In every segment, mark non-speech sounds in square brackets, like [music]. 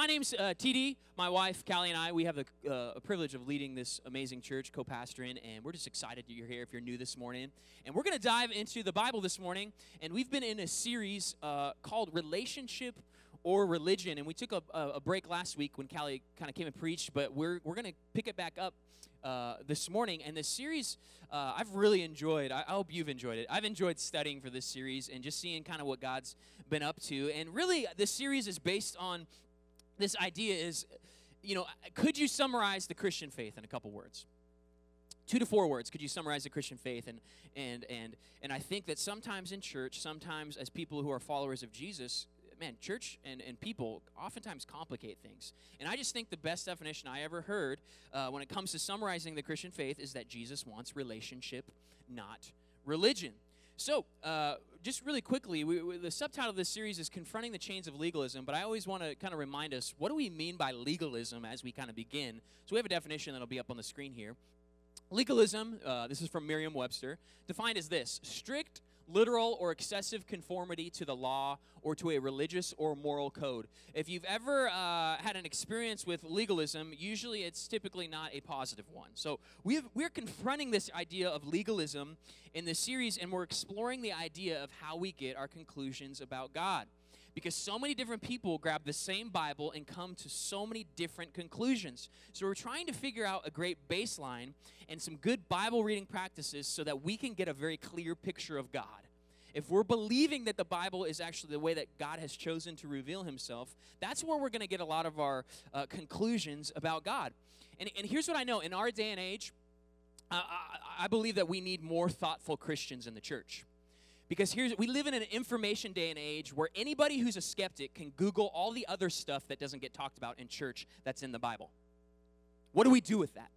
my name's uh, TD. My wife, Callie, and I, we have the uh, privilege of leading this amazing church, co pastoring, and we're just excited that you're here if you're new this morning. And we're going to dive into the Bible this morning, and we've been in a series uh, called Relationship or Religion. And we took a, a break last week when Callie kind of came and preached, but we're, we're going to pick it back up uh, this morning. And this series, uh, I've really enjoyed. I, I, hope you've enjoyed it. I've enjoyed studying for this series and just seeing kind of what God's been up to. And really, this series is based on this idea is, you know, could you summarize the Christian faith in a couple words? Two to four words. Could you summarize the Christian faith? And and and and I think that sometimes in church, sometimes as people who are followers of Jesus, man, church and, and people oftentimes complicate things. And I just think the best definition I ever heard uh, when it comes to summarizing the Christian faith is that Jesus wants relationship, not religion. So, uh, just really quickly, we, we, the subtitle of this series is Confronting the Chains of Legalism, but I always want to kind of remind us what do we mean by legalism as we kind of begin? So, we have a definition that'll be up on the screen here. Legalism, uh, this is from Merriam Webster, defined as this strict literal or excessive conformity to the law or to a religious or moral code. If you've ever uh, had an experience with legalism, usually it's typically not a positive one. So we we're confronting this idea of legalism in this series, and we're exploring the idea of how we get our conclusions about God because so many different people grab the same Bible and come to so many different conclusions. So we're trying to figure out a great baseline and some good Bible reading practices so that we can get a very clear picture of God. If we're believing that the Bible is actually the way that God has chosen to reveal himself, that's where we're going to get a lot of our uh, conclusions about God. And, and here's what I know in our day and age, I, I believe that we need more thoughtful Christians in the church. Because here's we live in an information day and age where anybody who's a skeptic can Google all the other stuff that doesn't get talked about in church that's in the Bible. What do we do with that?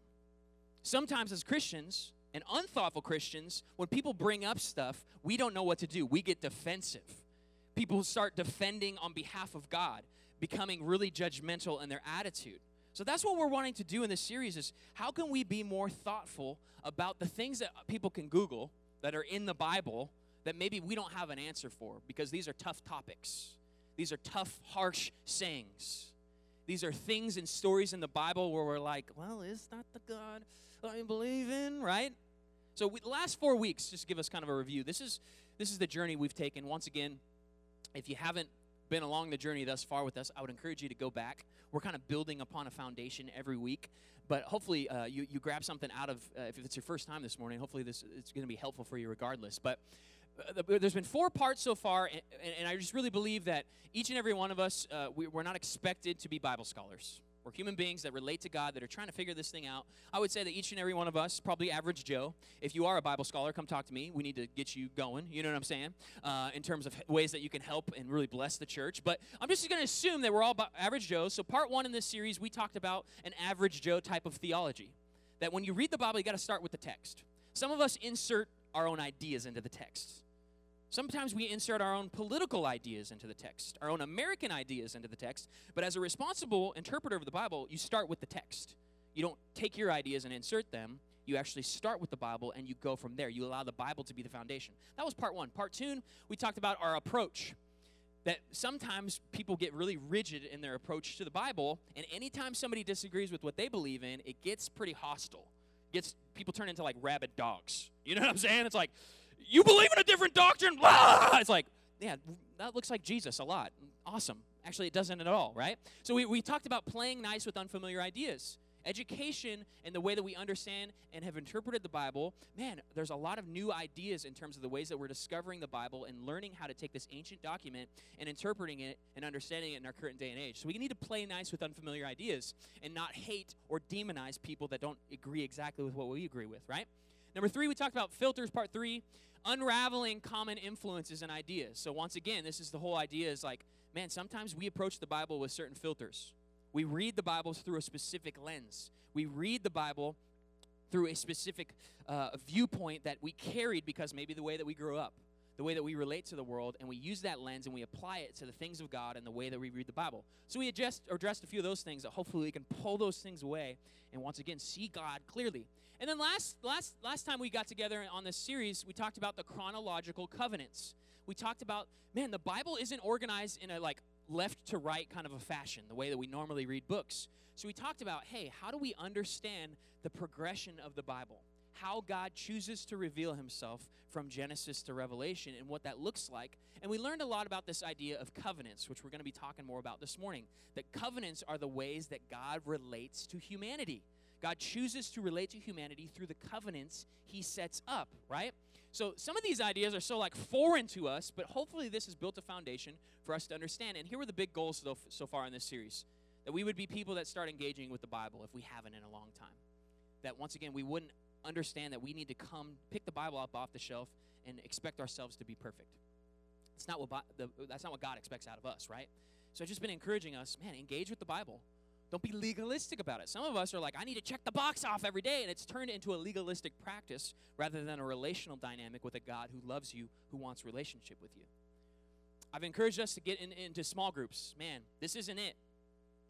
Sometimes as Christians and unthoughtful Christians, when people bring up stuff, we don't know what to do. We get defensive. People start defending on behalf of God, becoming really judgmental in their attitude. So that's what we're wanting to do in this series is how can we be more thoughtful about the things that people can Google that are in the Bible that maybe we don't have an answer for because these are tough topics. These are tough, harsh sayings. These are things and stories in the Bible where we're like, well, is that the God I believe in, right? So we, the last four weeks, just give us kind of a review. This is this is the journey we've taken. Once again, if you haven't been along the journey thus far with us, I would encourage you to go back. We're kind of building upon a foundation every week, but hopefully uh, you you grab something out of. Uh, if it's your first time this morning, hopefully this it's going to be helpful for you regardless. But there's been four parts so far, and, and, I just really believe that each and every one of us, uh, we, we're not expected to be Bible scholars. We're human beings that relate to God, that are trying to figure this thing out. I would say that each and every one of us, probably average Joe, if you are a Bible scholar, come talk to me. We need to get you going. You know what I'm saying? Uh, in terms of ways that you can help and really bless the church. But I'm just going to assume that we're all average Joes. So, part one in this series, we talked about an average Joe type of theology. That when you read the Bible, you got to start with the text. Some of us insert our own ideas into the text. Sometimes we insert our own political ideas into the text, our own American ideas into the text, but as a responsible interpreter of the Bible, you start with the text. You don't take your ideas and insert them. You actually start with the Bible and you go from there. You allow the Bible to be the foundation. That was part one. Part two, we talked about our approach. That sometimes people get really rigid in their approach to the Bible, and anytime somebody disagrees with what they believe in, it gets pretty hostile. It gets people turn into like rabid dogs. You know what I'm saying? It's like, you believe in a different doctrine? It's like, yeah, that looks like Jesus a lot. Awesome. Actually, it doesn't at all, right? So we, we talked about playing nice with unfamiliar ideas. Education and the way that we understand and have interpreted the Bible, man, there's a lot of new ideas in terms of the ways that we're discovering the Bible and learning how to take this ancient document and interpreting it and understanding it in our current day and age. So we need to play nice with unfamiliar ideas and not hate or demonize people that don't agree exactly with what we agree with, right? Number three, we talked about filters, part three, unraveling common influences and ideas. So, once again, this is the whole idea is like, man, sometimes we approach the Bible with certain filters. We read the Bible through a specific lens. We read the Bible through a specific uh, viewpoint that we carried because maybe the way that we grew up the way that we relate to the world, and we use that lens and we apply it to the things of God and the way that we read the Bible. So we addressed, addressed a few of those things that hopefully we can pull those things away and once again see God clearly. And then last last last time we got together on this series, we talked about the chronological covenants. We talked about man, the Bible isn't organized in a like left to right kind of a fashion, the way that we normally read books. So we talked about, hey, how do we understand the progression of the Bible? How God chooses to reveal himself from Genesis to Revelation and what that looks like. And we learned a lot about this idea of covenants, which we're going to be talking more about this morning. That covenants are the ways that God relates to humanity. God chooses to relate to humanity through the covenants he sets up, right? So some of these ideas are so like foreign to us, but hopefully this has built a foundation for us to understand. And here were the big goals so, so far in this series that we would be people that start engaging with the Bible if we haven't in a long time. That once again, we wouldn't understand that we need to come pick the Bible up off the shelf and expect ourselves to be perfect. It's not what the, that's not what God expects out of us, right? So I've just been encouraging us, man, engage with the Bible. Don't be legalistic about it. Some of us are like, I need to check the box off every day, and it's turned into a legalistic practice rather than a relational dynamic with a God who loves you, who wants relationship with you. I've encouraged us to get in, into small groups. Man, this isn't it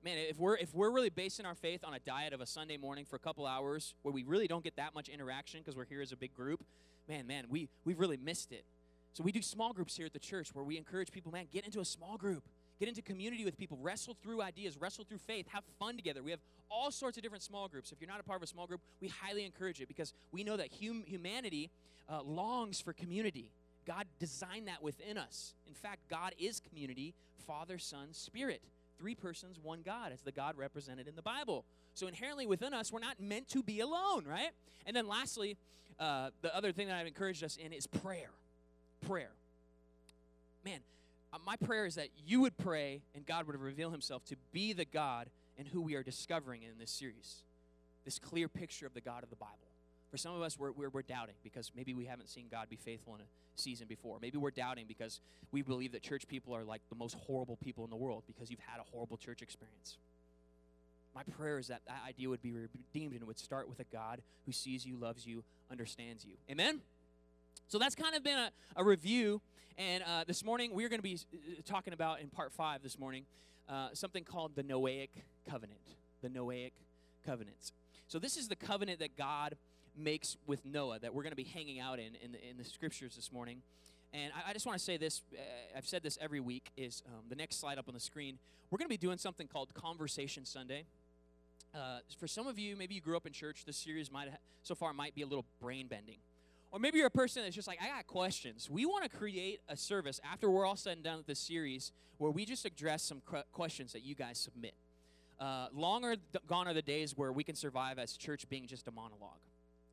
man, if we're if we're really basing our faith on a diet of a Sunday morning for a couple hours where we really don't get that much interaction because we're here as a big group, man, man, we we've really missed it. So we do small groups here at the church where we encourage people, man, get into a small group. Get into community with people, wrestle through ideas, wrestle through faith, have fun together. We have all sorts of different small groups. If you're not a part of a small group, we highly encourage it because we know that hum- humanity uh, longs for community. God designed that within us. In fact, God is community, Father, Son, Spirit three persons, one God. It's the God represented in the Bible. So inherently within us, we're not meant to be alone, right? And then lastly, uh, the other thing that I've encouraged us in is prayer. Prayer. Man, uh, my prayer is that you would pray and God would reveal himself to be the God and who we are discovering in this series. This clear picture of the God of the Bible. For some of us, we're, we're, we're, doubting because maybe we haven't seen God be faithful in a season before. Maybe we're doubting because we believe that church people are like the most horrible people in the world because you've had a horrible church experience. My prayer is that that idea would be redeemed and would start with a God who sees you, loves you, understands you. Amen? So that's kind of been a, a review. And uh, this morning, we're going to be uh, talking about in part five this morning uh, something called the Noahic covenant. The Noahic covenants. So this is the covenant that God makes with Noah that we're going to be hanging out in in the, in the scriptures this morning. And I, I just want to say this. Uh, I've said this every week. Is um, the next slide up on the screen? We're going to be doing something called Conversation Sunday. Uh, for some of you, maybe you grew up in church. This series might ha- so far might be a little brain bending, or maybe you're a person that's just like, I got questions. We want to create a service after we're all said and done with this series where we just address some questions that you guys submit. Uh, longer th- gone are the days where we can survive as church being just a monologue.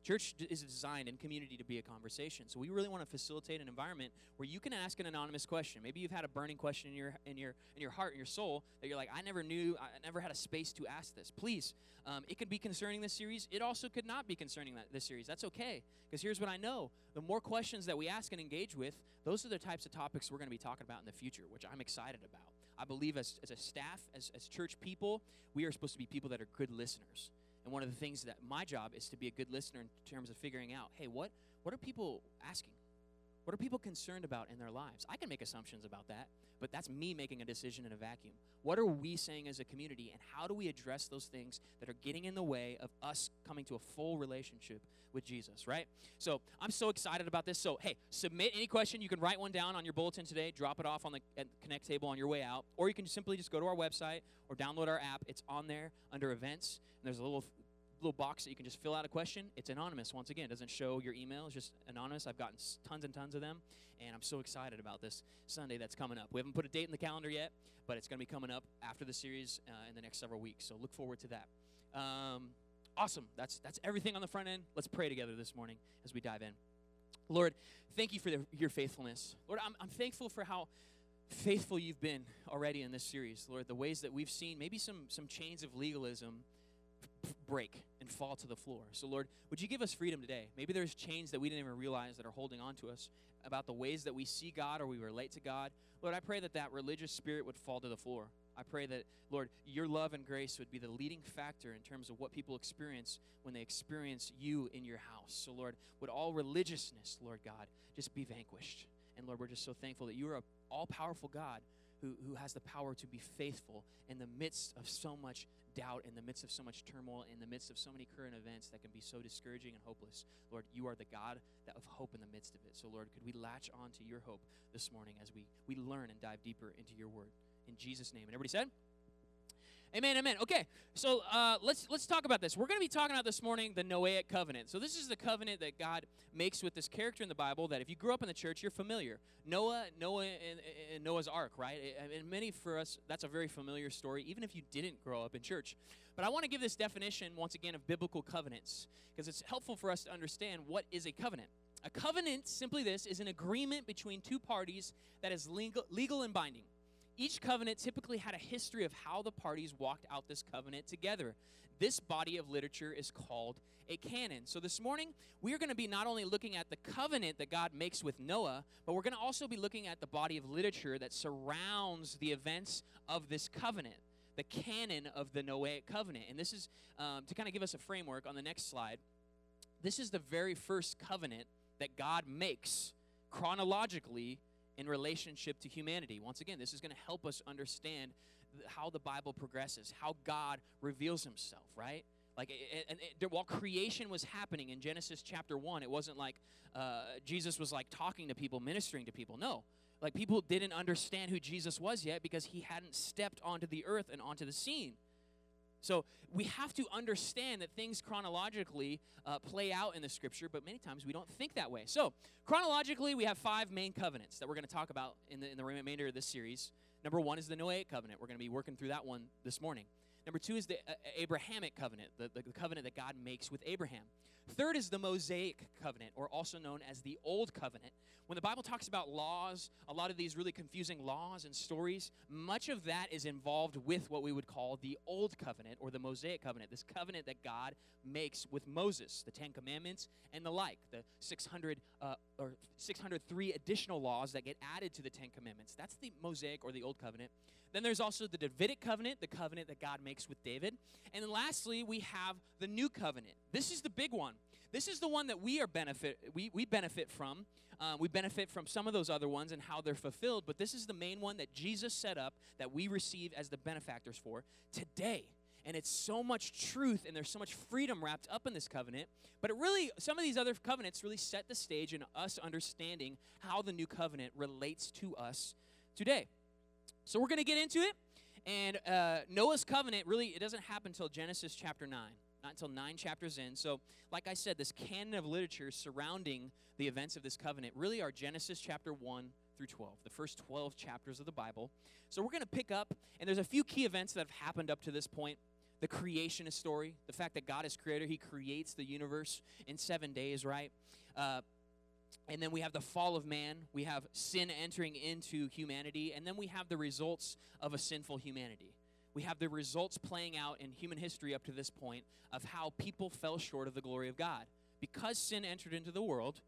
Church is designed in community to be a conversation. So we really want to facilitate an environment where you can ask an anonymous question. Maybe you've had a burning question in your in your in your heart and your soul that you're like, I never knew, I never had a space to ask this. Please, um, it could be concerning this series. It also could not be concerning that, this series. That's okay, because here's what I know: the more questions that we ask and engage with, those are the types of topics we're going to be talking about in the future, which I'm excited about. I believe as, as a staff, as, as church people, we are supposed to be people that are good listeners. And one of the things that my job is to be a good listener in terms of figuring out, hey, what what are people asking? What are people concerned about in their lives? I can make assumptions about that, but that's me making a decision in a vacuum. What are we saying as a community, and how do we address those things that are getting in the way of us coming to a full relationship with Jesus, right? So I'm so excited about this. So, hey, submit any question. You can write one down on your bulletin today, drop it off on the Connect table on your way out, or you can simply just go to our website or download our app. It's on there under events, and there's a little little box that you can just fill out a question. It's anonymous. Once again, it doesn't show your email. It's just anonymous. I've gotten tons and tons of them, and I'm so excited about this Sunday that's coming up. We haven't put a date in the calendar yet, but it's going to be coming up after the series uh, in the next several weeks. So look forward to that. Um, awesome. That's that's everything on the front end. Let's pray together this morning as we dive in. Lord, thank you for the, your faithfulness. Lord, I'm, I'm thankful for how faithful you've been already in this series. Lord, the ways that we've seen maybe some some chains of legalism break and fall to the floor. So, Lord, would you give us freedom today? Maybe there's chains that we didn't even realize that are holding on to us about the ways that we see God or we relate to God. Lord, I pray that that religious spirit would fall to the floor. I pray that, Lord, your love and grace would be the leading factor in terms of what people experience when they experience you in your house. So, Lord, would all religiousness, Lord God, just be vanquished. And, Lord, we're just so thankful that you are an all powerful God who, who has the power to be faithful in the midst of so much doubt, in the midst of so much turmoil, in the midst of so many current events that can be so discouraging and hopeless. Lord, you are the God of hope in the midst of it. So, Lord, could we latch on to your hope this morning as we, we learn and dive deeper into your word? in Jesus' name. And everybody said? Amen, amen. Okay, so uh, let's let's talk about this. We're going to be talking about this morning the Noahic covenant. So this is the covenant that God makes with this character in the Bible that if you grew up in the church, you're familiar. Noah, Noah, and, and Noah's Ark, right? And many for us, that's a very familiar story, even if you didn't grow up in church. But I want to give this definition once again of biblical covenants because it's helpful for us to understand what is a covenant. A covenant, simply this, is an agreement between two parties that is legal, legal and binding. Each covenant typically had a history of how the parties walked out this covenant together. This body of literature is called a canon. So this morning, we are going to be not only looking at the covenant that God makes with Noah, but we're going to also be looking at the body of literature that surrounds the events of this covenant, the canon of the Noahic covenant. And this is um, to kind of give us a framework on the next slide. This is the very first covenant that God makes chronologically in relationship to humanity. Once again, this is going to help us understand how the Bible progresses, how God reveals himself, right? Like, and, and, while creation was happening in Genesis chapter 1, it wasn't like uh, Jesus was like talking to people, ministering to people. No. Like, people didn't understand who Jesus was yet because he hadn't stepped onto the earth and onto the scene. So we have to understand that things chronologically uh, play out in the scripture, but many times we don't think that way. So chronologically, we have five main covenants that we're going to talk about in the, in the remainder of this series. Number one is the Noahic covenant. We're going to be working through that one this morning. Number two is the uh, Abrahamic covenant, the, the, the covenant that God makes with Abraham. Third is the Mosaic covenant, or also known as the Old Covenant. When the Bible talks about laws, a lot of these really confusing laws and stories, much of that is involved with what we would call the Old Covenant or the Mosaic covenant, this covenant that God makes with Moses, the Ten Commandments and the like, the 600 uh, or 603 additional laws that get added to the Ten Commandments. That's the Mosaic or the Old Covenant. Then there's also the Davidic covenant, the covenant that God makes with David. And then lastly, we have the new covenant. This is the big one. This is the one that we are benefit we, we benefit from. Um, we benefit from some of those other ones and how they're fulfilled, but this is the main one that Jesus set up that we receive as the benefactors for today. And it's so much truth and there's so much freedom wrapped up in this covenant. But it really, some of these other covenants really set the stage in us understanding how the new covenant relates to us today. So we're going to get into it. And uh, Noah's covenant really, it doesn't happen until Genesis chapter 9 not until nine chapters in. So, like I said, this canon of literature surrounding the events of this covenant really are Genesis chapter 1 through 12, the first 12 chapters of the Bible. So, we're going to pick up, and there's a few key events that have happened up to this point. The creationist story, the fact that God is creator, He creates the universe in seven days, right? Uh, and then we have the fall of man. We have sin entering into humanity. And then we have the results of a sinful humanity. We have the results playing out in human history up to this point of how people fell short of the glory of God. Because sin entered into the world,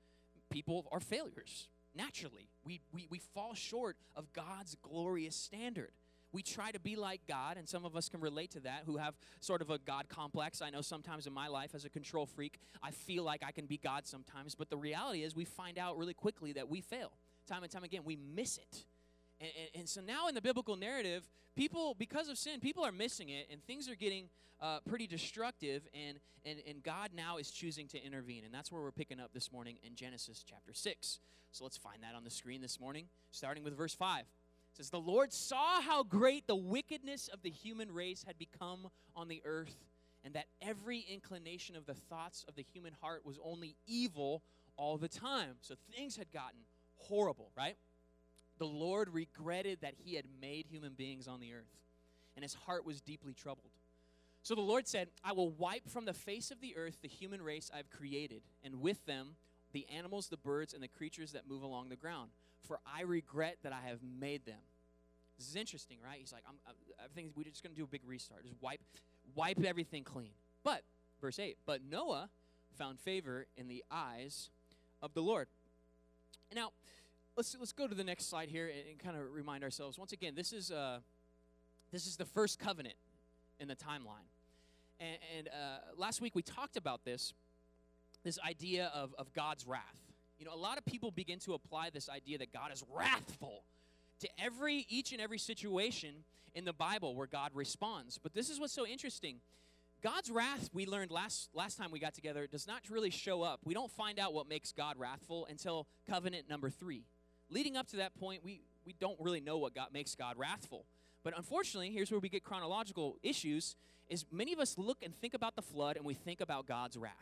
people are failures. Naturally, we, we, we fall short of God's glorious standard we try to be like God, and some of us can relate to that who have sort of a God complex. I know sometimes in my life as a control freak, I feel like I can be God sometimes, but the reality is we find out really quickly that we fail. Time and time again, we miss it. And, and, and so now in the biblical narrative, people, because of sin, people are missing it, and things are getting uh, pretty destructive, and, and, and God now is choosing to intervene. And that's where we're picking up this morning in Genesis chapter 6. So let's find that on the screen this morning, starting with verse 5. It says, The Lord saw how great the wickedness of the human race had become on the earth, and that every inclination of the thoughts of the human heart was only evil all the time. So things had gotten horrible, right? The Lord regretted that he had made human beings on the earth, and his heart was deeply troubled. So the Lord said, I will wipe from the face of the earth the human race I've created, and with them the animals, the birds, and the creatures that move along the ground for I regret that I have made them. This is interesting, right? He's like, I'm, I think we're just going to do a big restart. Just wipe, wipe everything clean. But, verse 8, but Noah found favor in the eyes of the Lord. Now, let's, let's go to the next slide here and, and kind of remind ourselves. Once again, this is, uh, this is the first covenant in the timeline. And, and uh, last week we talked about this, this idea of, of God's wrath. You know, a lot of people begin to apply this idea that God is wrathful to every each and every situation in the Bible where God responds. But this is what's so interesting. God's wrath, we learned last last time we got together, does not really show up. We don't find out what makes God wrathful until covenant number 3. Leading up to that point, we we don't really know what God makes God wrathful. But unfortunately, here's where we get chronological issues is many of us look and think about the flood and we think about God's wrath.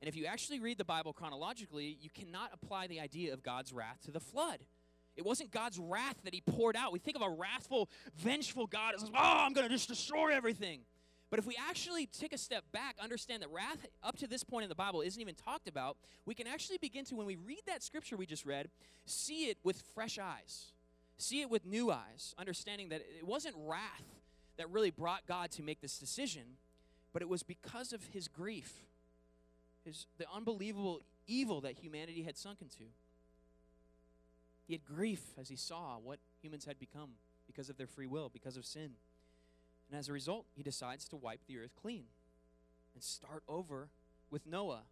And if you actually read the Bible chronologically, you cannot apply the idea of God's wrath to the flood. It wasn't God's wrath that he poured out. We think of a wrathful, vengeful God as, oh, I'm going to just destroy everything. But if we actually take a step back, understand that wrath up to this point in the Bible isn't even talked about, we can actually begin to, when we read that scripture we just read, see it with fresh eyes, see it with new eyes, understanding that it wasn't wrath that really brought God to make this decision, but it was because of his grief, his, the unbelievable evil that humanity had sunk into. He had grief as he saw what humans had become because of their free will, because of sin. And as a result, he decides to wipe the earth clean and start over with Noah,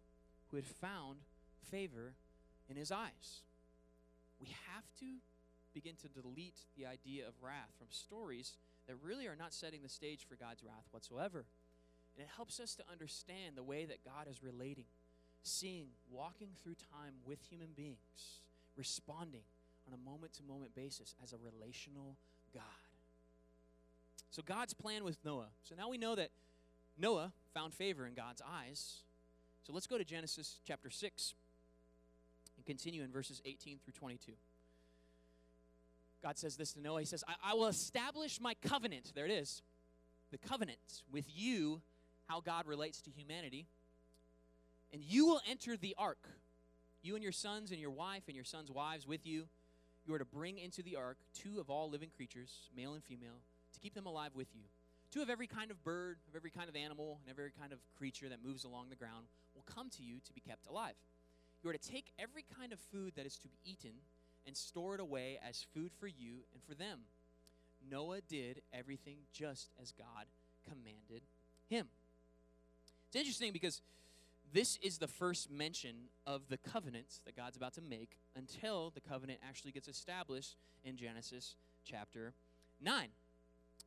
who had found favor in his eyes. We have to begin to delete the idea of wrath from stories that really are not setting the stage for God's wrath whatsoever. And it helps us to understand the way that God is relating, seeing, walking through time with human beings, responding on a moment to moment basis as a relational God. So, God's plan with Noah. So now we know that Noah found favor in God's eyes. So let's go to Genesis chapter 6 and continue in verses 18 through 22. God says this to Noah. He says, I, I will establish my covenant. There it is. The covenant with you, how God relates to humanity. And you will enter the ark, you and your sons and your wife and your sons' wives with you. You are to bring into the ark two of all living creatures, male and female, keep them alive with you. Two of every kind of bird, of every kind of animal, and every kind of creature that moves along the ground will come to you to be kept alive. You are to take every kind of food that is to be eaten and store it away as food for you and for them. Noah did everything just as God commanded him. It's interesting because this is the first mention of the covenants that God's about to make until the covenant actually gets established in Genesis chapter 9.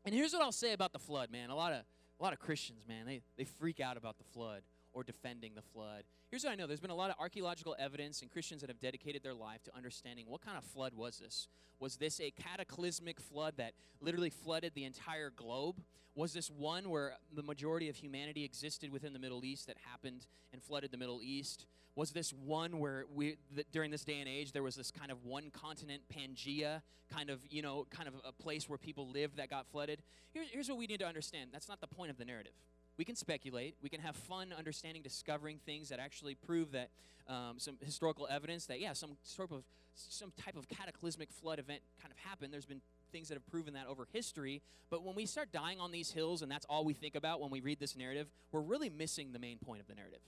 And here's what I'll say about the flood, man. A lot of a lot of Christians, man, they, they freak out about the flood or defending the flood. Here's what I know there's been a lot of archaeological evidence and Christians that have dedicated their life to understanding what kind of flood was this? Was this a cataclysmic flood that literally flooded the entire globe? Was this one where the majority of humanity existed within the Middle East that happened and flooded the Middle East? Was this one where we during this day and age there was this kind of one continent Pangea kind of you know kind of a place where people lived that got flooded? Here's, here's what we need to understand. That's not the point of the narrative we can speculate. We can have fun understanding, discovering things that actually prove that um, some historical evidence that yeah, some sort of some type of cataclysmic flood event kind of happened. There's been things that have proven that over history. But when we start dying on these hills and that's all we think about when we read this narrative, we're really missing the main point of the narrative.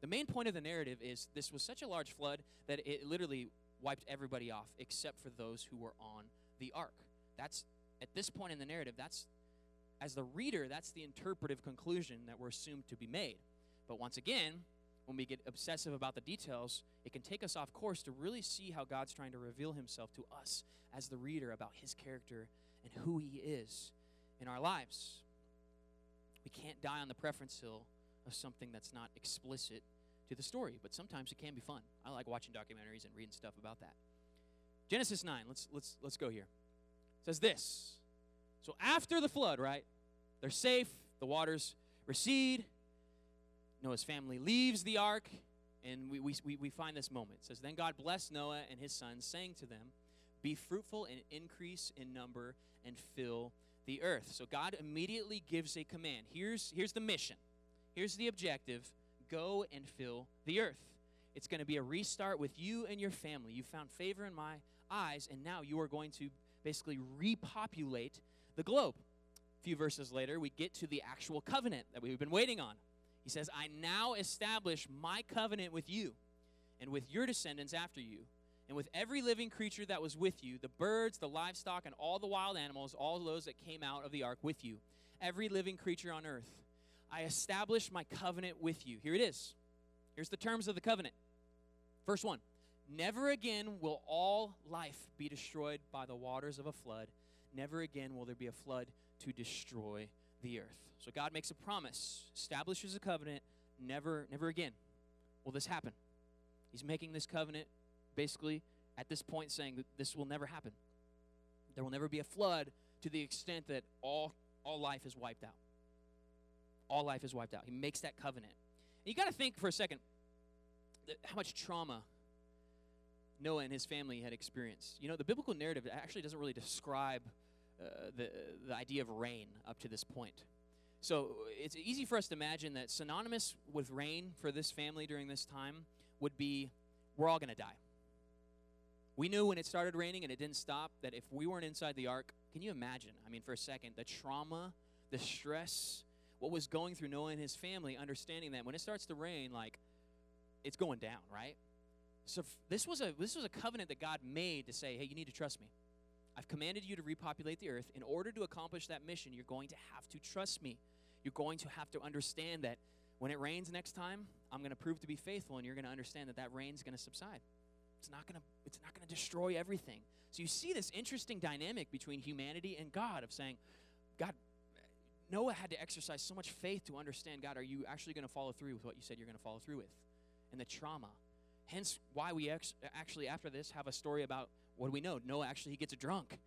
The main point of the narrative is this was such a large flood that it literally wiped everybody off except for those who were on the ark. That's at this point in the narrative, that's as the reader, that's the interpretive conclusion that we're assumed to be made. But once again, when we get obsessive about the details, it can take us off course to really see how God's trying to reveal himself to us as the reader about his character and who he is in our lives. We can't die on the preference hill of something that's not explicit to the story, but sometimes it can be fun. I like watching documentaries and reading stuff about that. Genesis 9, let's let's let's go here. It says this. So after the flood, right? They're safe, the waters recede. Noah's family leaves the ark, and we, we, we find this moment. It says, Then God blessed Noah and his sons, saying to them, Be fruitful and increase in number and fill the earth. So God immediately gives a command. Here's, here's the mission, here's the objective go and fill the earth. It's going to be a restart with you and your family. You found favor in my eyes, and now you are going to basically repopulate the globe. A few verses later, we get to the actual covenant that we've been waiting on. He says, I now establish my covenant with you and with your descendants after you, and with every living creature that was with you the birds, the livestock, and all the wild animals, all those that came out of the ark with you, every living creature on earth. I establish my covenant with you. Here it is. Here's the terms of the covenant. First one Never again will all life be destroyed by the waters of a flood never again will there be a flood to destroy the earth. So God makes a promise, establishes a covenant, never, never again will this happen. He's making this covenant basically at this point saying that this will never happen. There will never be a flood to the extent that all, all life is wiped out. All life is wiped out. He makes that covenant. And you got to think for a second how much trauma Noah and his family had experienced. You know, the biblical narrative actually doesn't really describe uh, the, the idea of rain up to this point. So it's easy for us to imagine that synonymous with rain for this family during this time would be we're all going to die. We knew when it started raining and it didn't stop that if we weren't inside the ark, can you imagine? I mean, for a second, the trauma, the stress, what was going through Noah and his family, understanding that when it starts to rain, like it's going down, right? So this was a this was a covenant that God made to say, "Hey, you need to trust me. I've commanded you to repopulate the earth. In order to accomplish that mission, you're going to have to trust me. You're going to have to understand that when it rains next time, I'm going to prove to be faithful and you're going to understand that that rain's going to subside. It's not going to it's not going to destroy everything. So you see this interesting dynamic between humanity and God of saying, God, Noah had to exercise so much faith to understand, God, are you actually going to follow through with what you said you're going to follow through with? And the trauma. Hence why we ex- actually after this have a story about what do we know? Noah actually he gets drunk,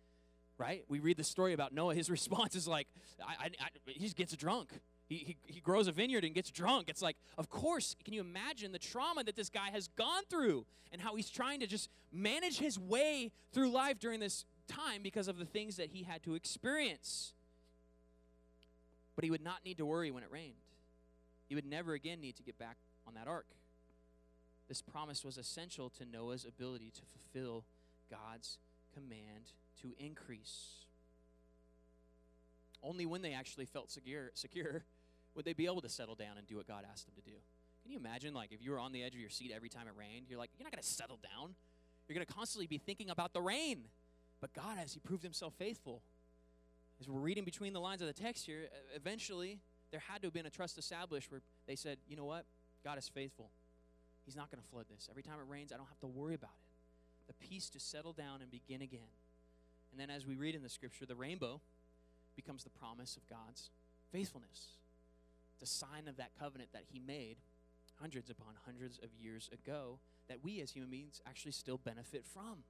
right? We read the story about Noah. His [laughs] response is like, I, I, I, he gets drunk. He, he, he grows a vineyard and gets drunk. It's like, of course, can you imagine the trauma that this guy has gone through and how he's trying to just manage his way through life during this time because of the things that he had to experience? But he would not need to worry when it rained. He would never again need to get back on that ark. This promise was essential to Noah's ability to fulfill God's command to increase. Only when they actually felt secure, secure [laughs] would they be able to settle down and do what God asked them to do. Can you imagine, like, if you were on the edge of your seat every time it rained, you're like, you're not going to settle down. You're going to constantly be thinking about the rain. But God, as He proved Himself faithful, as we're reading between the lines of the text here, eventually there had to have been a trust established where they said, you know what? God is faithful. He's not going to flood this. Every time it rains, I don't have to worry about it the peace to settle down and begin again. And then, as we read in the scripture, the rainbow becomes the promise of God's faithfulness. It's a sign of that covenant that He made hundreds upon hundreds of years ago that we as human beings actually still benefit from.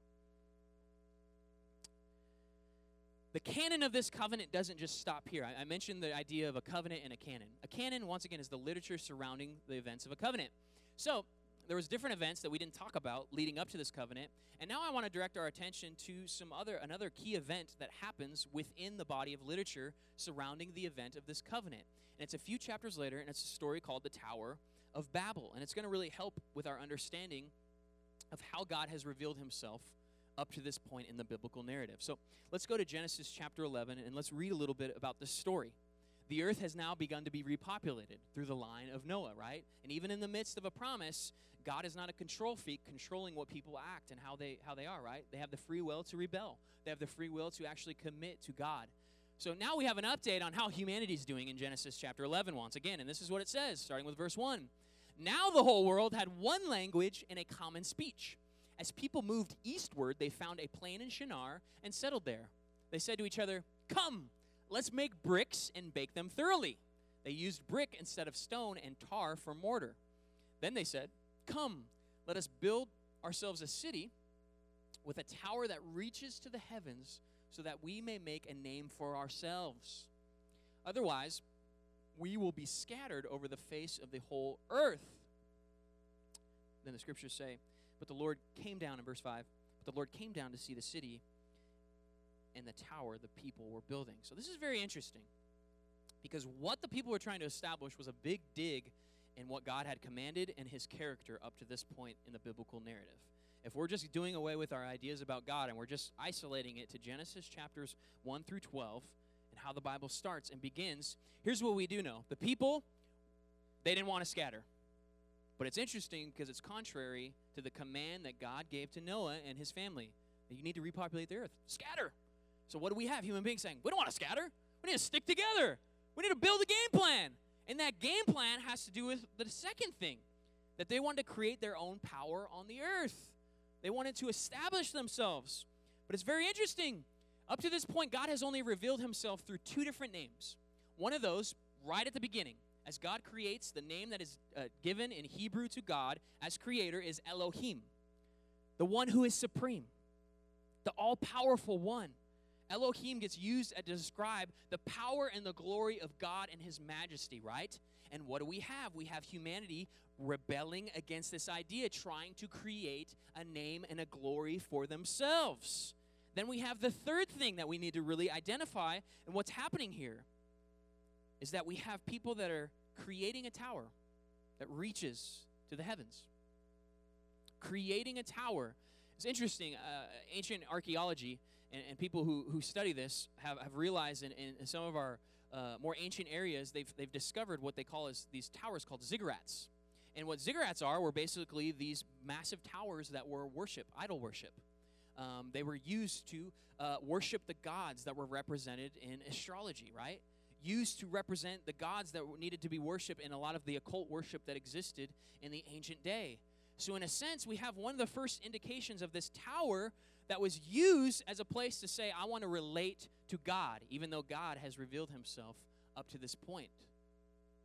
The canon of this covenant doesn't just stop here. I, I, mentioned the idea of a covenant and a canon. A canon, once again, is the literature surrounding the events of a covenant. So, there was different events that we didn't talk about leading up to this covenant and now i want to direct our attention to some other another key event that happens within the body of literature surrounding the event of this covenant. And it's a few chapters later and it's a story called the tower of babel. And it's going to really help with our understanding of how god has revealed himself up to this point in the biblical narrative. So let's go to genesis chapter 11 and let's read a little bit about this story the earth has now begun to be repopulated through the line of Noah, right? And even in the midst of a promise, God is not a control freak controlling what people act and how they how they are, right? They have the free will to rebel. They have the free will to actually commit to God. So now we have an update on how humanity is doing in Genesis chapter 11 once again, and this is what it says starting with verse 1. Now the whole world had one language and a common speech. As people moved eastward, they found a plain in Shinar and settled there. They said to each other, "Come, let's make bricks and bake them thoroughly." They used brick instead of stone and tar for mortar. Then they said, Come, let us build ourselves a city with a tower that reaches to the heavens so that we may make a name for ourselves. Otherwise, we will be scattered over the face of the whole earth. Then the scriptures say, But the Lord came down in verse 5, but the Lord came down to see the city and the tower the people were building. So this is very interesting because what the people were trying to establish was a big dig in what God had commanded and his character up to this point in the biblical narrative. If we're just doing away with our ideas about God and we're just isolating it to Genesis chapters 1 through 12 and how the Bible starts and begins, here's what we do know. The people, they didn't want to scatter. But it's interesting because it's contrary to the command that God gave to Noah and his family that you need to repopulate the earth. Scatter. So, what do we have? Human beings saying, we don't want to scatter. We need to stick together. We need to build a game plan. And that game plan has to do with the second thing that they wanted to create their own power on the earth. They wanted to establish themselves. But it's very interesting. Up to this point, God has only revealed himself through two different names. One of those, right at the beginning, as God creates, the name that is uh, given in Hebrew to God as creator is Elohim, the one who is supreme, the all powerful one. Elohim gets used to describe the power and the glory of God and his majesty, right? And what do we have? We have humanity rebelling against this idea, trying to create a name and a glory for themselves. Then we have the third thing that we need to really identify, and what's happening here is that we have people that are creating a tower that reaches to the heavens. Creating a tower. It's interesting. Uh, ancient archaeology and, and, people who, who study this have, have realized in, in some of our uh, more ancient areas, they've, they've discovered what they call as these towers called ziggurats. And what ziggurats are were basically these massive towers that were worship, idol worship. Um, they were used to uh, worship the gods that were represented in astrology, right? Used to represent the gods that needed to be worshiped in a lot of the occult worship that existed in the ancient day. So, in a sense, we have one of the first indications of this tower that was used as a place to say, I want to relate to God, even though God has revealed himself up to this point.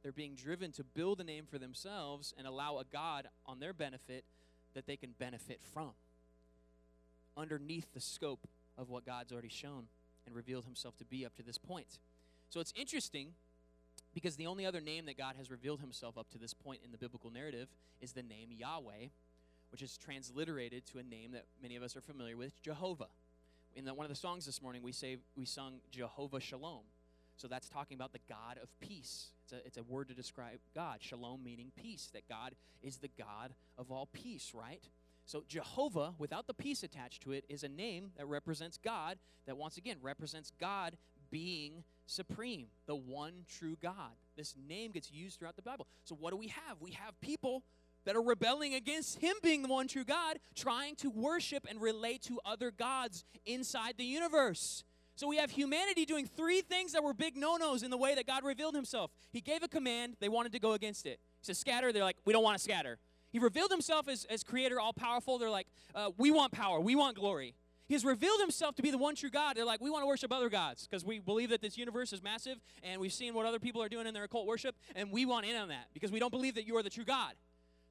They're being driven to build a name for themselves and allow a God on their benefit that they can benefit from underneath the scope of what God's already shown and revealed himself to be up to this point. So it's interesting because the only other name that God has revealed himself up to this point in the biblical narrative is the name Yahweh, which is transliterated to a name that many of us are familiar with, Jehovah. In the, one of the songs this morning, we say we sung Jehovah Shalom. So that's talking about the God of peace. It's a, it's a word to describe God. Shalom meaning peace, that God is the God of all peace, right? So, Jehovah, without the peace attached to it, is a name that represents God, that once again represents God being supreme, the one true God. This name gets used throughout the Bible. So, what do we have? We have people that are rebelling against Him being the one true God, trying to worship and relate to other gods inside the universe. So, we have humanity doing three things that were big no nos in the way that God revealed Himself. He gave a command, they wanted to go against it. He says, Scatter. They're like, We don't want to scatter. He revealed himself as, as creator, all powerful. They're like, uh, we want power, we want glory. He has revealed himself to be the one true God. They're like, we want to worship other gods because we believe that this universe is massive and we've seen what other people are doing in their occult worship and we want in on that because we don't believe that you are the true God.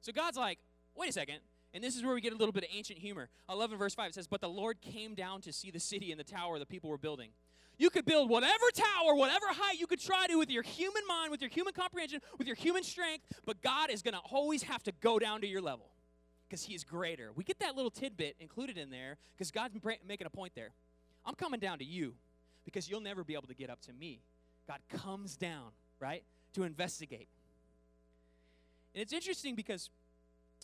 So God's like, wait a second. And this is where we get a little bit of ancient humor. 11 verse 5 it says, But the Lord came down to see the city and the tower the people were building. You could build whatever tower, whatever height you could try to with your human mind, with your human comprehension, with your human strength, but God is going to always have to go down to your level because he is greater. We get that little tidbit included in there because God's making a point there. I'm coming down to you because you'll never be able to get up to me. God comes down, right, to investigate. And it's interesting because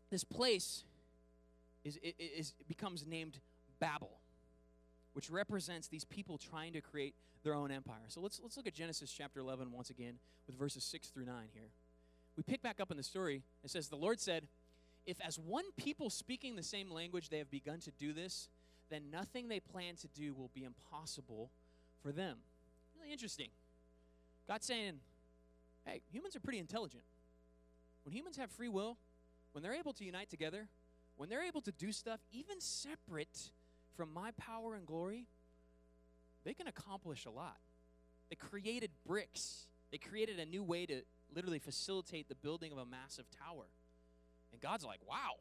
this place is, is, is becomes named Babel, which represents these people trying to create their own empire. So let's let's look at Genesis chapter 11 once again with verses 6 through 9 here. We pick back up in the story. It says the Lord said, if as one people speaking the same language they have begun to do this, then nothing they plan to do will be impossible for them. Really interesting. God's saying, hey, humans are pretty intelligent. When humans have free will, when they're able to unite together, when they're able to do stuff even separate from my power and glory, they can accomplish a lot. They created bricks, they created a new way to literally facilitate the building of a massive tower. And God's like, wow,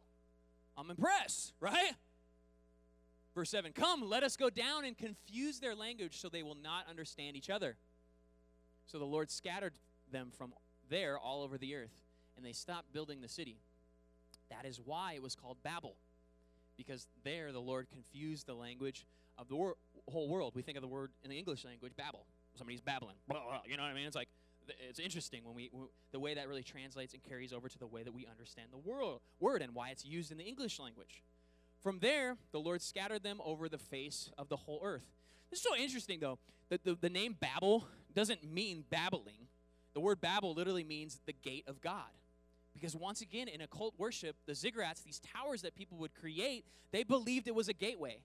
I'm impressed, right? Verse 7 Come, let us go down and confuse their language so they will not understand each other. So the Lord scattered them from there all over the earth, and they stopped building the city. That is why it was called Babel, because there the Lord confused the language of the wor- whole world. We think of the word in the English language, Babel. Somebody's babbling. [laughs] You know what I mean? It's like it's interesting when we the way that really translates and carries over to the way that we understand the world, word and why it's used in the English language. From there, the Lord scattered them over the face of the whole earth. This is so interesting, though, that the, the name Babel doesn't mean babbling. The word Babel literally means the gate of God. Because once again, in occult worship, the ziggurats, these towers that people would create, they believed it was a gateway.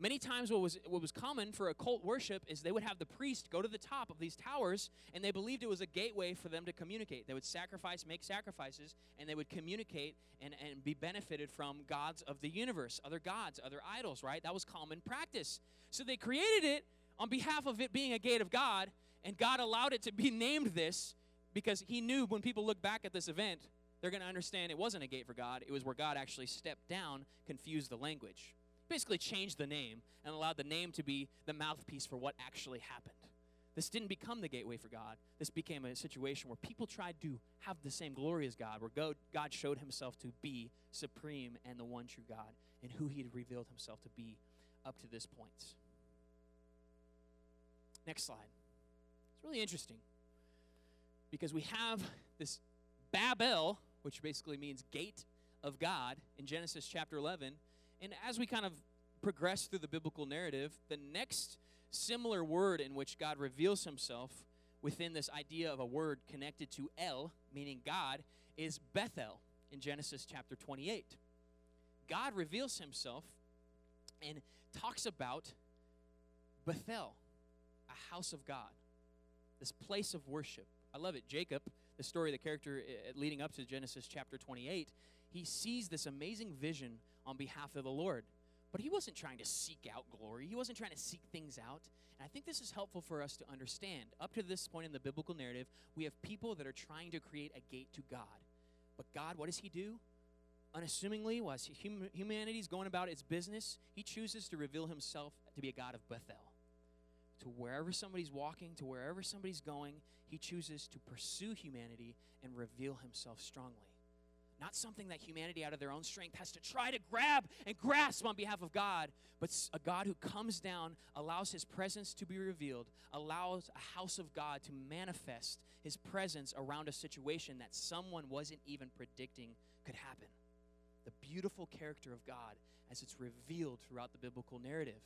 Many times, what was, what was common for occult worship is they would have the priest go to the top of these towers, and they believed it was a gateway for them to communicate. They would sacrifice, make sacrifices, and they would communicate and, and be benefited from gods of the universe, other gods, other idols, right? That was common practice. So they created it on behalf of it being a gate of God, and God allowed it to be [laughs] named this because He knew when people look back at this event, they're going to understand it wasn't a gate for God. It was where God actually stepped down, confused the language basically changed the name and allowed the name to be the mouthpiece for what actually happened. This didn't become the gateway for God. This became a situation where people tried to have the same glory as God, where God showed himself to be supreme and the one true God, and who he had revealed himself to be up to this point. Next slide. It's really interesting because we have this Babel, which basically means gate of God in Genesis chapter 11. And as we kind of progress through the biblical narrative, the next similar word in which God reveals himself within this idea of a word connected to El, meaning God, is Bethel in Genesis chapter 28. God reveals himself and talks about Bethel, a house of God, this place of worship. I love it. Jacob, the story, of the character uh, leading up to Genesis chapter 28, he sees this amazing vision on behalf of the Lord. But he wasn't trying to seek out glory. He wasn't trying to seek things out. And I think this is helpful for us to understand. Up to this point in the biblical narrative, we have people that are trying to create a gate to God. But God, what does he do? Unassumingly, while humanity is going about its business, he chooses to reveal himself to be a God of Bethel. To wherever somebody's walking, to wherever somebody's going, he chooses to pursue humanity and reveal himself strongly. Not something that humanity, out of their own strength, has to try to grab and grasp on behalf of God, but a God who comes down, allows his presence to be revealed, allows a house of God to manifest his presence around a situation that someone wasn't even predicting could happen. The beautiful character of God as it's revealed throughout the biblical narrative.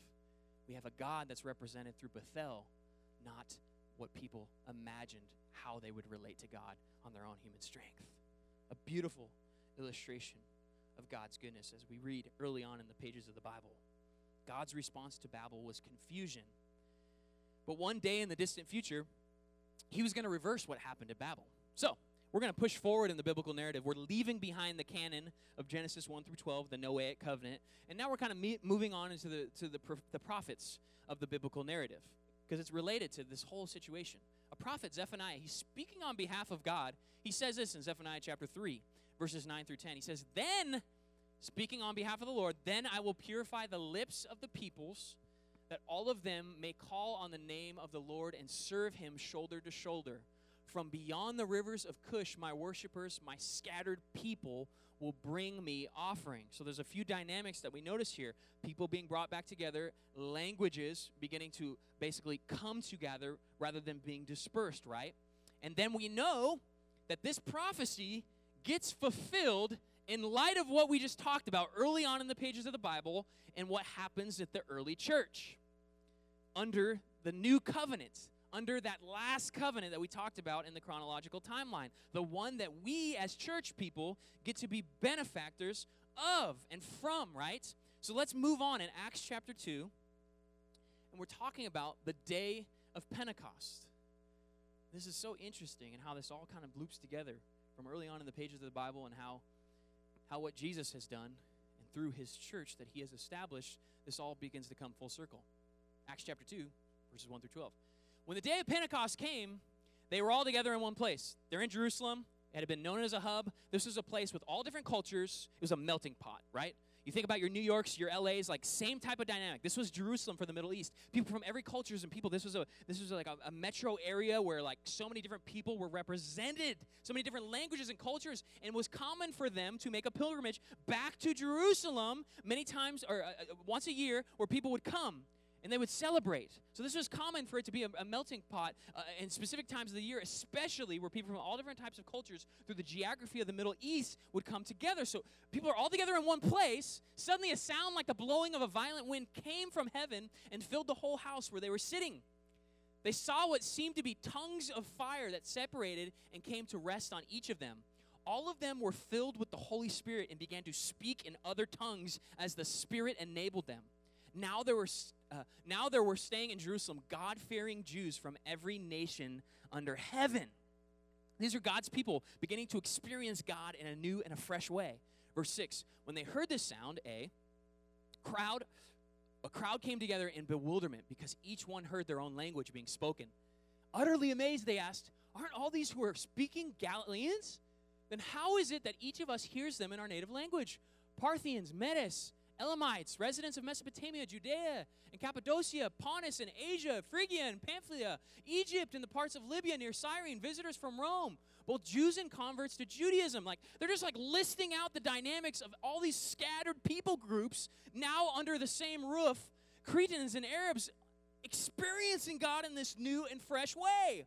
We have a God that's represented through Bethel, not what people imagined how they would relate to God on their own human strength. A beautiful illustration of God's goodness as we read early on in the pages of the Bible. God's response to Babel was confusion. But one day in the distant future, he was going to reverse what happened at Babel. So, we're going to push forward in the biblical narrative. We're leaving behind the canon of Genesis 1 through 12, the Noahic covenant, and now we're kind of me- moving on into the, to the, the prophets of the biblical narrative because it's related to this whole situation. A prophet, Zephaniah, he's speaking on behalf of God. He says this in Zephaniah chapter 3 verses 9 through 10. He says, Then, speaking on behalf of the Lord, then I will purify the lips of the peoples, that all of them may call on the name of the Lord and serve him shoulder to shoulder. From beyond the rivers of Cush, my worshippers, my scattered people, will bring me offering. So there's a few dynamics that we notice here. People being brought back together, languages beginning to basically come together rather than being dispersed, right? And then we know that this prophecy gets fulfilled in light of what we just talked about early on in the pages of the Bible and what happens at the early church under the new covenant, under that last covenant that we talked about in the chronological timeline, the one that we as church people get to be benefactors of and from, right? So let's move on in Acts chapter 2, and we're talking about the day of Pentecost. This is so interesting and how this all kind of loops together from early on in the pages of the Bible and how, how what Jesus has done and through his church that he has established, this all begins to come full circle. Acts chapter 2, verses 1 through 12. When the day of Pentecost came, they were all together in one place. They're in Jerusalem. It had been known as a hub. This was a place with all different cultures. It was a melting pot, right? You think about your New Yorks, your LAs, like same type of dynamic. This was Jerusalem for the Middle East. People from every cultures and people. This was a this was like a, a metro area where like so many different people were represented, so many different languages and cultures, and it was common for them to make a pilgrimage back to Jerusalem many times or uh, uh once a year, where people would come and they would celebrate. So this was common for it to be a, a melting pot uh, in specific times of the year, especially where people from all different types of cultures through the geography of the Middle East would come together. So people are all together in one place. Suddenly, a sound like the blowing of a violent wind came from heaven and filled the whole house where they were sitting. They saw what seemed to be tongues of fire that separated and came to rest on each of them. All of them were filled with the Holy Spirit and began to speak in other tongues as the Spirit enabled them. Now there were uh, now there were staying in Jerusalem God-fearing Jews from every nation under heaven. These are God's people beginning to experience God in a new and a fresh way. Verse 6, when they heard this sound, a crowd a crowd came together in bewilderment because each one heard their own language being spoken. Utterly amazed, they asked, Aren't all these who are speaking Galileans? Then how is it that each of us hears them in our native language? Parthians, Medes, Elamites, residents of Mesopotamia, Judea, and Cappadocia, Pontus, and Asia, Phrygia, and Pamphylia, Egypt, and the parts of Libya near Cyrene, visitors from Rome, both Jews and converts to Judaism. Like, they're just like listing out the dynamics of all these scattered people groups now under the same roof, Cretans and Arabs experiencing God in this new and fresh way.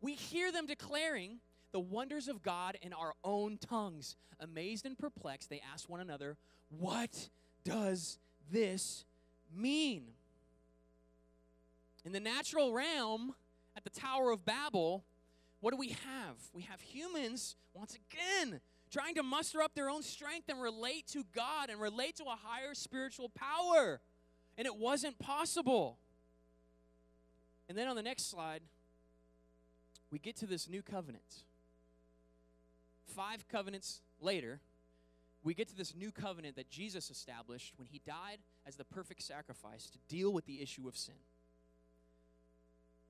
We hear them declaring the wonders of God in our own tongues. Amazed and perplexed, they ask one another, What does this mean? In the natural realm, at the Tower of Babel, what do we have? We have humans, once again, trying to muster up their own strength and relate to God and relate to a higher spiritual power. And it wasn't possible. And then on the next slide, we get to this new covenant. Five covenants later, we get to this new covenant that Jesus established when he died as the perfect sacrifice to deal with the issue of sin,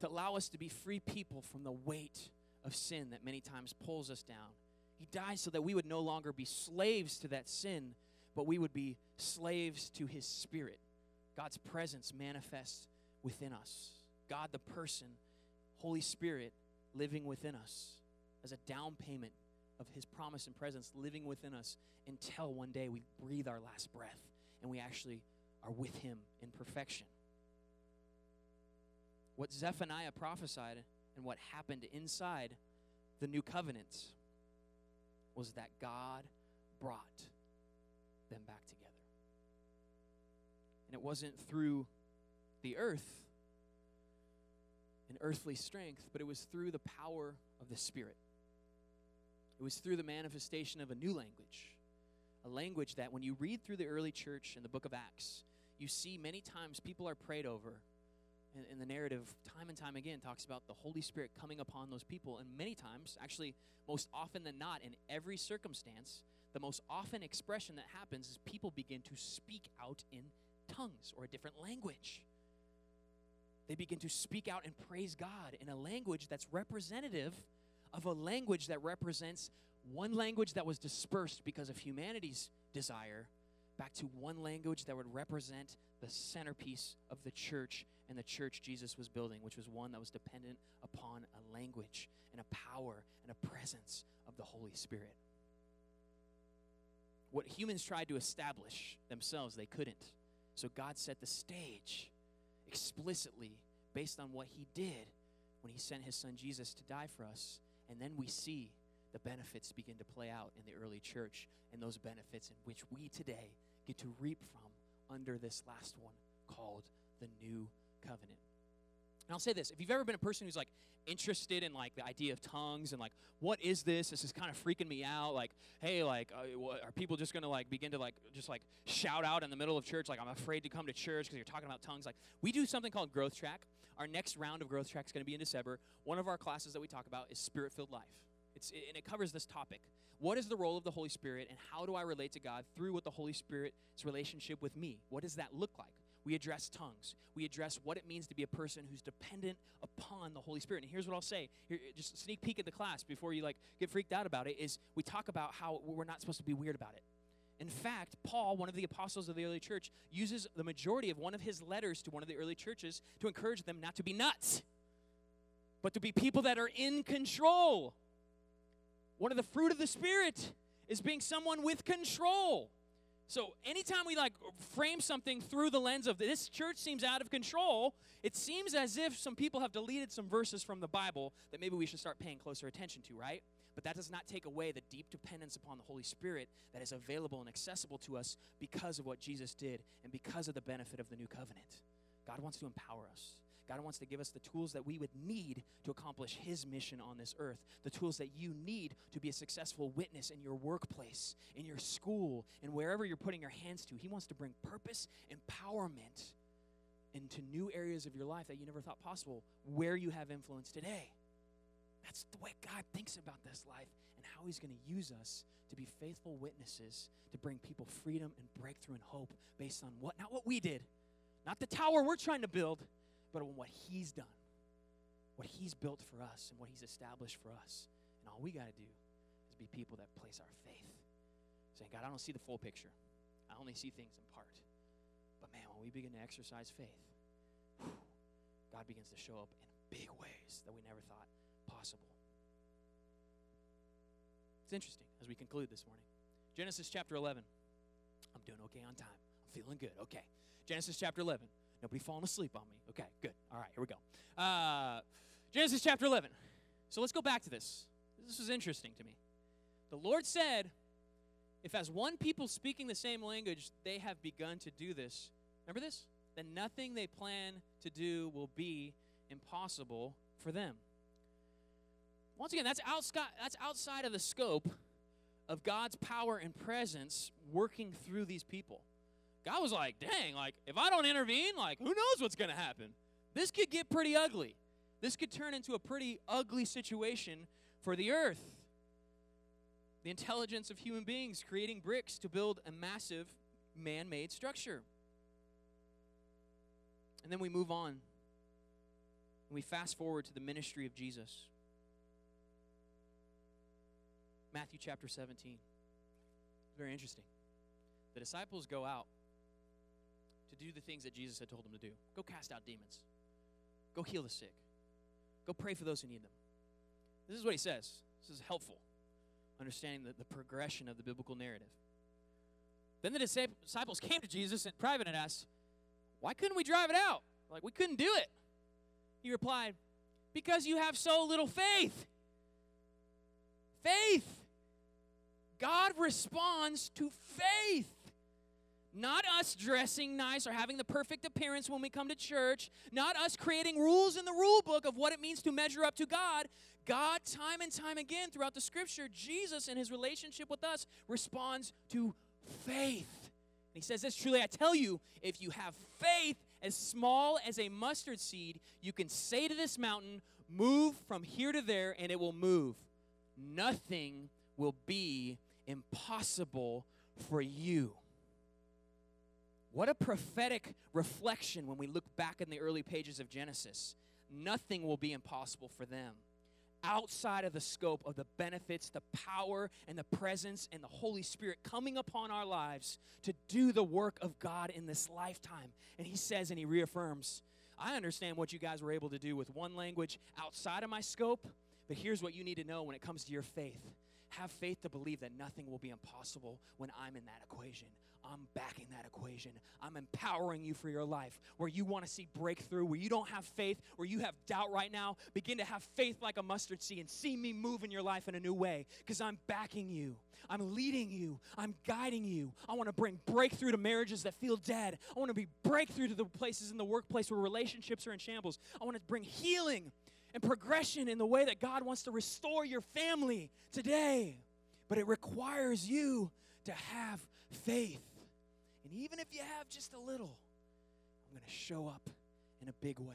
to allow us to be free people from the weight of sin that many times pulls us down. He died so that we would no longer be slaves to that sin, but we would be slaves to his spirit. God's presence manifests within us. God, the person, Holy Spirit, living within us as a down payment of his promise and presence living within us until one day we breathe our last breath and we actually are with him in perfection. What Zephaniah prophesied and what happened inside the new covenant was that God brought them back together. And it wasn't through the earth and earthly strength, but it was through the power of the Spirit. It was through the manifestation of a new language, a language that when you read through the early church in the book of Acts, you see many times people are prayed over. And, and the narrative, time and time again, talks about the Holy Spirit coming upon those people. And many times, actually, most often than not, in every circumstance, the most often expression that happens is people begin to speak out in tongues or a different language. They begin to speak out and praise God in a language that's representative of a language that represents one language that was dispersed because of humanity's desire back to one language that would represent the centerpiece of the church and the church Jesus was building, which was one that was dependent upon a language and a power and a presence of the Holy Spirit. What humans tried to establish themselves, they couldn't. So God set the stage explicitly based on what He did when He sent His Son Jesus to die for us and then we see the benefits begin to play out in the early church, and those benefits in which we today get to reap from under this last one called the new covenant. And I'll say this if you've ever been a person who's like interested in like the idea of tongues and like what is this this is kind of freaking me out like hey like uh, are people just gonna like begin to like just like shout out in the middle of church like i'm afraid to come to church because you're talking about tongues like we do something called growth track our next round of growth track is going to be in December. One of our classes that we talk about is spirit filled life. It's, and it covers this topic. What is the role of the Holy Spirit, and how do I relate to God through what the Holy Spirit's relationship with me? What does that look like? We address tongues. We address what it means to be a person who's dependent upon the Holy Spirit. And here's what I'll say: Here, just sneak peek at the class before you like get freaked out about it. Is we talk about how we're not supposed to be weird about it. In fact, Paul, one of the apostles of the early church, uses the majority of one of his letters to one of the early churches to encourage them not to be nuts, but to be people that are in control. One of the fruit of the Spirit is being someone with control. So anytime we like frame something through the lens of this church seems out of control, it seems as if some people have deleted some verses from the Bible that maybe we should start paying closer attention to, right? But that does not take away the deep dependence upon the Holy Spirit that is available and accessible to us because of what Jesus did and because of the benefit of the new covenant. God wants to empower us. God wants to give us the tools that we would need to accomplish His mission on this earth, the tools that you need to be a successful witness in your workplace, in your school, and wherever you're putting your hands to. He wants to bring purpose, empowerment into new areas of your life that you never thought possible, where you have influence today. That's the way God thinks about this life and how He's going to use us to be faithful witnesses to bring people freedom and breakthrough and hope based on what, not what we did, not the tower we're trying to build, but on what He's done, what He's built for us and what He's established for us. And all we got to do is be people that place our faith, saying, God, I don't see the full picture. I only see things in part. But man, when we begin to exercise faith, whew, God begins to show up in big ways that we never thought possible. It's interesting as we conclude this morning. Genesis chapter 11. I'm doing okay on time. I'm feeling good. Okay. Genesis chapter 11. Nobody falling asleep on me. Okay, good. All right, here we go. Uh, Genesis chapter 11. So let's go back to this. This was interesting to me. The Lord said, If as one people speaking the same language, they have begun to do this, remember this? Then nothing they plan to do will be impossible for them. Once again, that's outside, that's outside of the scope of God's power and presence working through these people. God was like, dang, like, if I don't intervene, like, who knows what's going to happen? This could get pretty ugly. This could turn into a pretty ugly situation for the earth. The intelligence of human beings creating bricks to build a massive man made structure. And then we move on and we fast forward to the ministry of Jesus. Matthew chapter 17. Very interesting. The disciples go out to do the things that Jesus had told them to do go cast out demons, go heal the sick, go pray for those who need them. This is what he says. This is helpful, understanding the, the progression of the biblical narrative. Then the disciples came to Jesus in private and asked, Why couldn't we drive it out? Like, we couldn't do it. He replied, Because you have so little faith. Faith. God responds to faith. Not us dressing nice or having the perfect appearance when we come to church. Not us creating rules in the rule book of what it means to measure up to God. God, time and time again throughout the scripture, Jesus and his relationship with us responds to faith. And he says this truly, I tell you, if you have faith as small as a mustard seed, you can say to this mountain, Move from here to there, and it will move. Nothing will be impossible for you. What a prophetic reflection when we look back in the early pages of Genesis. Nothing will be impossible for them outside of the scope of the benefits, the power, and the presence and the Holy Spirit coming upon our lives to do the work of God in this lifetime. And he says and he reaffirms, I understand what you guys were able to do with one language outside of my scope, but here's what you need to know when it comes to your faith. Have faith to believe that nothing will be impossible when I'm in that equation. I'm backing that equation. I'm empowering you for your life. Where you want to see breakthrough, where you don't have faith, where you have doubt right now, begin to have faith like a mustard seed and see me move in your life in a new way because I'm backing you. I'm leading you. I'm guiding you. I want to bring breakthrough to marriages that feel dead. I want to be breakthrough to the places in the workplace where relationships are in shambles. I want to bring healing and progression in the way that God wants to restore your family today. But it requires you to have faith. And even if you have just a little, I'm going to show up in a big way.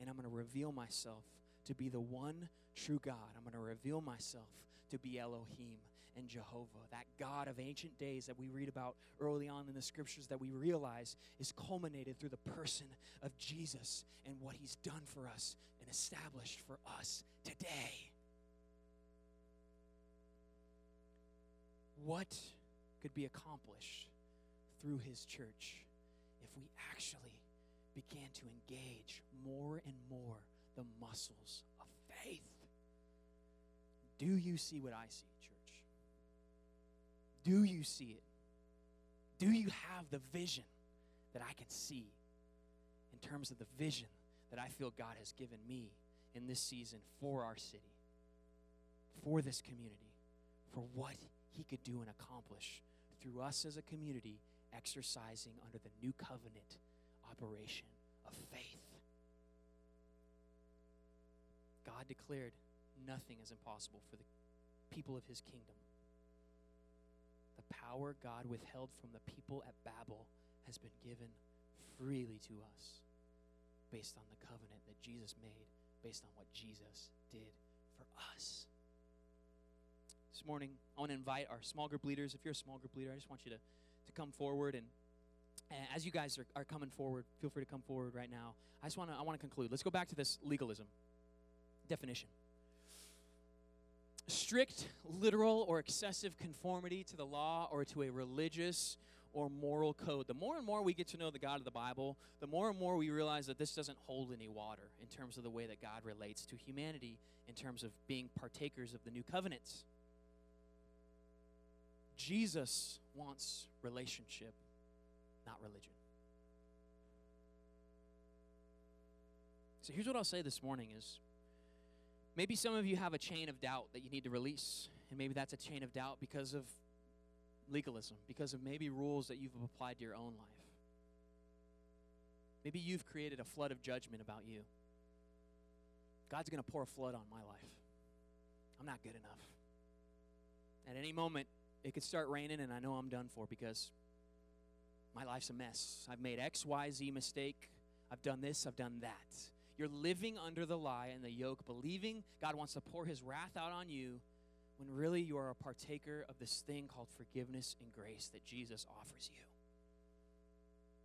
And I'm going to reveal myself to be the one true God. I'm going to reveal myself to be Elohim and Jehovah, that God of ancient days that we read about early on in the scriptures that we realize is culminated through the person of Jesus and what he's done for us and established for us today. What could be accomplished through his church if we actually began to engage more and more the muscles of faith. Do you see what I see? Do you see it? Do you have the vision that I can see in terms of the vision that I feel God has given me in this season for our city, for this community, for what He could do and accomplish through us as a community exercising under the new covenant operation of faith. God declared nothing is impossible for the people of his kingdom. Power God withheld from the people at Babel has been given freely to us based on the covenant that Jesus made, based on what Jesus did for us. This morning, I want to invite our small group leaders. If you're a small group leader, I just want you to to come forward and as you guys are, are coming forward, feel free to come forward right now. I just want to I want to conclude. Let's go back to this legalism definition. Strict, literal, or excessive conformity to the law or to a religious or moral code. The more and more we get to know the God of the Bible, the more and more we realize that this doesn't hold any water in terms of the way that God relates to humanity, in terms of being partakers of the new covenants. Jesus wants relationship, not religion. So here's what I'll say this morning is maybe some of you have a chain of doubt that you need to release, and maybe that's a chain of doubt because of legalism, because of maybe rules that you've applied to your own life. Maybe you've created a flood of judgment about you. God's going to pour a flood on my life. I'm not good enough. At any moment, it could start raining, and I know I'm done for because my life's a mess. I've made X, Y, Z mistake. I've done this, I've done that. You're living under the lie and the yoke, believing God wants to pour his wrath out on you when really you are a partaker of this thing called forgiveness and grace that Jesus offers you.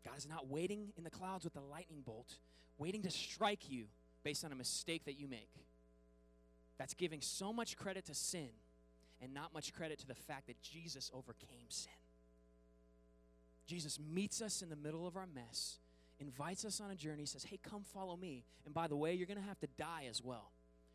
God is not waiting in the clouds with a lightning bolt, waiting to strike you based on a mistake that you make. That's giving so much credit to sin and not much credit to the fact that Jesus overcame sin. Jesus meets us in the middle of our mess invites us on a journey, says, Hey, come follow me. And by the way, you're going to have to die as well.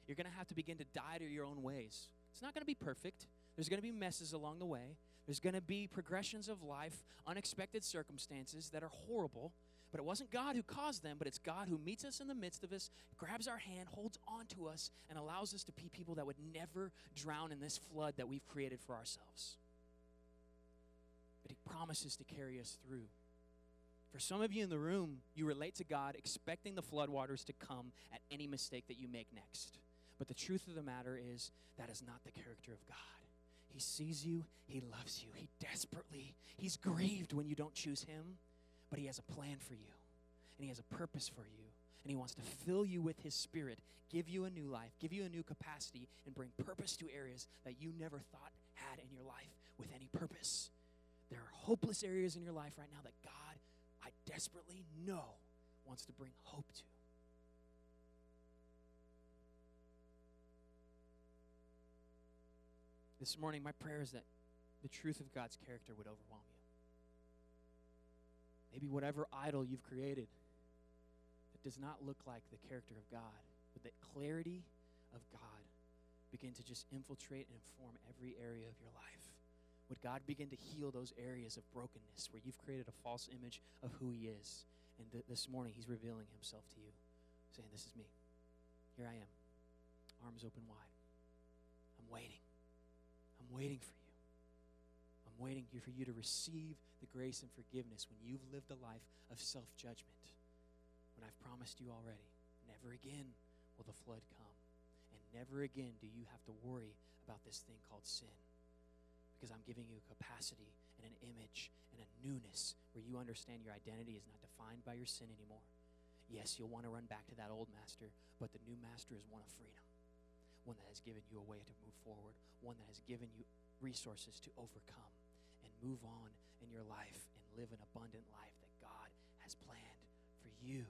You're going to have to begin to die to your own ways. It's not going to be perfect. There's going to be messes along the way. There's going to be progressions of life, unexpected circumstances that are horrible. But it wasn't God who caused them, but it's God who meets us in the midst of us, grabs our hand, holds on to us, and allows us to be people that would never drown in this flood that we've created for ourselves. But He promises to carry us through. For some of you in the room, you relate to God expecting the floodwaters to come at any mistake that you make next. But the truth of the matter is, that is not the character of God. He sees you, He loves you, He desperately, He's grieved when you don't choose Him, but He has a plan for you, and He has a purpose for you, and He wants to fill you with His Spirit, give you a new life, give you a new capacity, and bring purpose to areas that you never thought had in your life with any purpose. There are hopeless areas in your life right now that God I desperately know wants to bring hope to. This morning, my prayer is that the truth of God's character would overwhelm you. Maybe whatever idol you've created that does not look like the character of God, would that clarity of God begin to just infiltrate and inform every area of your life. Would God begin to heal those areas of brokenness where you've created a false image of who He is? And th- this morning, He's revealing Himself to you, saying, This is me. Here I am, arms open wide. I'm waiting. I'm waiting for you. I'm waiting for you to receive the grace and forgiveness when you've lived a life of self judgment. When I've promised you already, never again will the flood come. And never again do you have to worry about this thing called sin because I'm giving you a capacity and an image and a newness where you understand your identity is not defined by your sin anymore. Yes, you'll want to run back to that old master, but the new master is one of freedom, one that has given you a way to move forward, one that has given you resources to overcome and move on in your life and live an abundant life that God has planned for you.